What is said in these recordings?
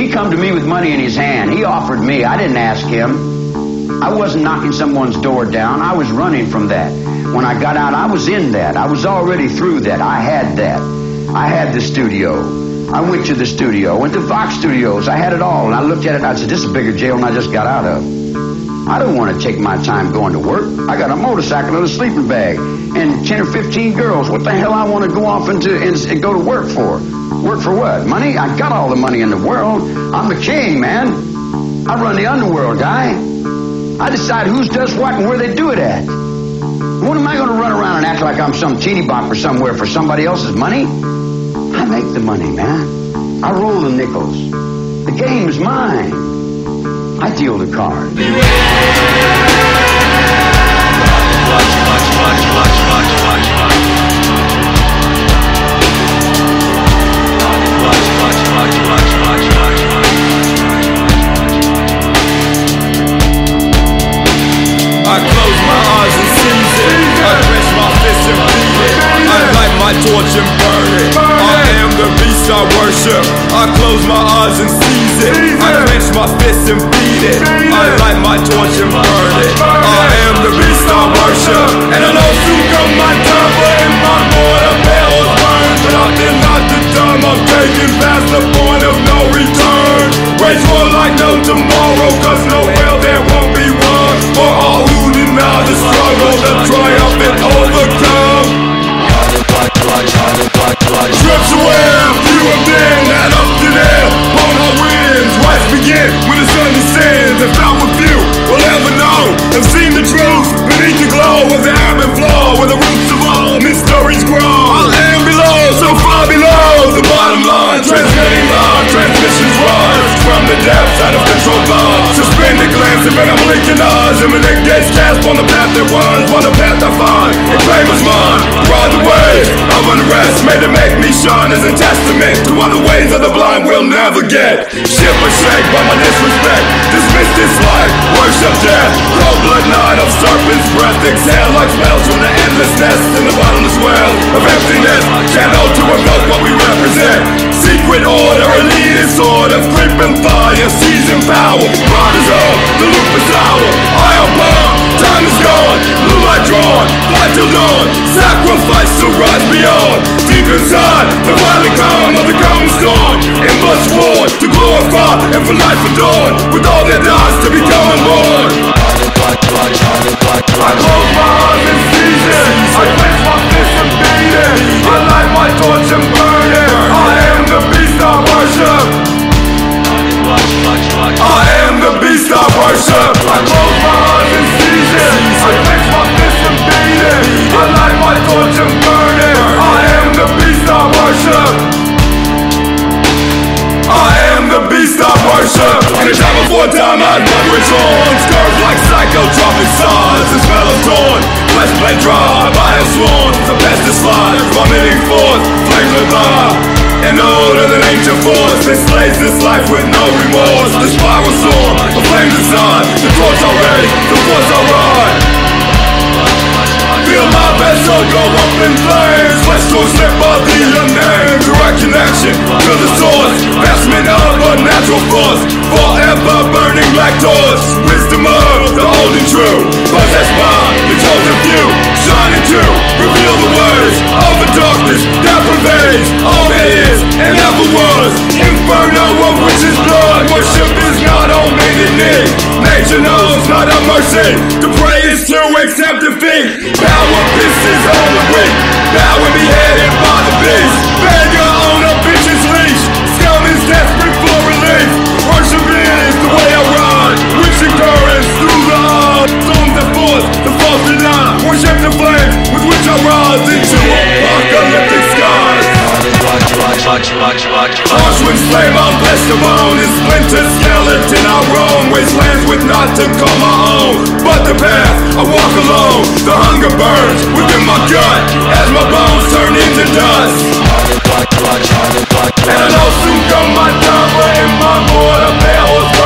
He come to me with money in his hand. He offered me. I didn't ask him. I wasn't knocking someone's door down. I was running from that. When I got out, I was in that. I was already through that. I had that. I had the studio. I went to the studio. went to Fox Studios. I had it all. And I looked at it and I said, this is a bigger jail than I just got out of. I don't want to take my time going to work. I got a motorcycle and a sleeping bag and 10 or 15 girls. What the hell I want to go off into and, and go to work for? Work for what? Money? I got all the money in the world. I'm the king, man. I run the underworld, guy. I decide who does what and where they do it at. What am I going to run around and act like I'm some teeny bopper somewhere for somebody else's money? I make the money, man. I roll the nickels. The game's mine. I deal the watch. I close my eyes and seize it. I clench my fists and beat it. I light my torch and burn it. I am the beast I worship. I close my eyes and seize it. I clench my fists and beat it. I light my torch and burn it. I am the beast I worship. And I know soon come my time, but in my mortar bells burn. But I did not the Glance and venom leaking eyes. Imminent gaze cast on the path that runs, on the path I find. And claim as mine. Ride the wave of unrest made to make me shine as a testament to the ways of the blind will never get. Ship or shake by my disrespect. Dismiss this life, worship death. Cold blood night of serpent's breath. Exhale like smells from the endless rise beyond. Deep inside, the violent calm of the coming storm. It must war to glorify and for life adorn. With all that dies to become unborn. I close my eyes and seize it. I clench my fists and beat it. I light my Run return. Like psychotropic stars. The smell of dawn. Flesh blade dry. I have sworn. The pest is slide. Vomiting forth. Flames of fire. And older than ancient force That slays this life with no remorse The spiral soar. The flames inside. The torch already. The force alright. Feel my vessel go up in flames Flesh to slip of the unnamed Direct connection to the source Vestment of a natural force Forever burning like torch Wisdom of the old and true. Possessed by the chosen few Shining to reveal the words Of the darkness that pervades All that is and ever was. Inferno of witches blood. Worship is not on bended knee Nature knows not a mercy. To pray is to accept defeat. Power pisses on Auschwitz flame on flesh to bone And splinter skeleton I roam Wastelands with not to call my own. But the path I walk alone. The hunger burns within my gut As my bones turn into dust. And I know soon come my time But in my mortar hell is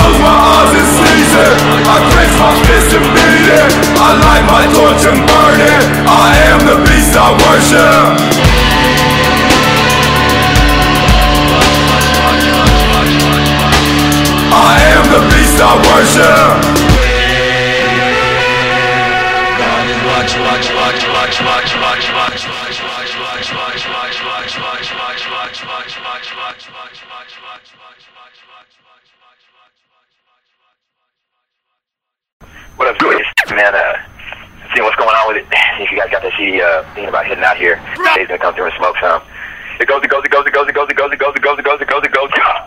close my eyes and sneeze it. I clench my fist and beat it. I light my torch and burn it. I am the beast I worship. Man, uh, seeing what's going on with it. If you guys got that CD, uh, thinking about hitting out here, Dave's gonna come through and smoke some. It goes, it goes, it goes, it goes, it goes, it goes, it goes, it goes, it goes, it goes, it goes.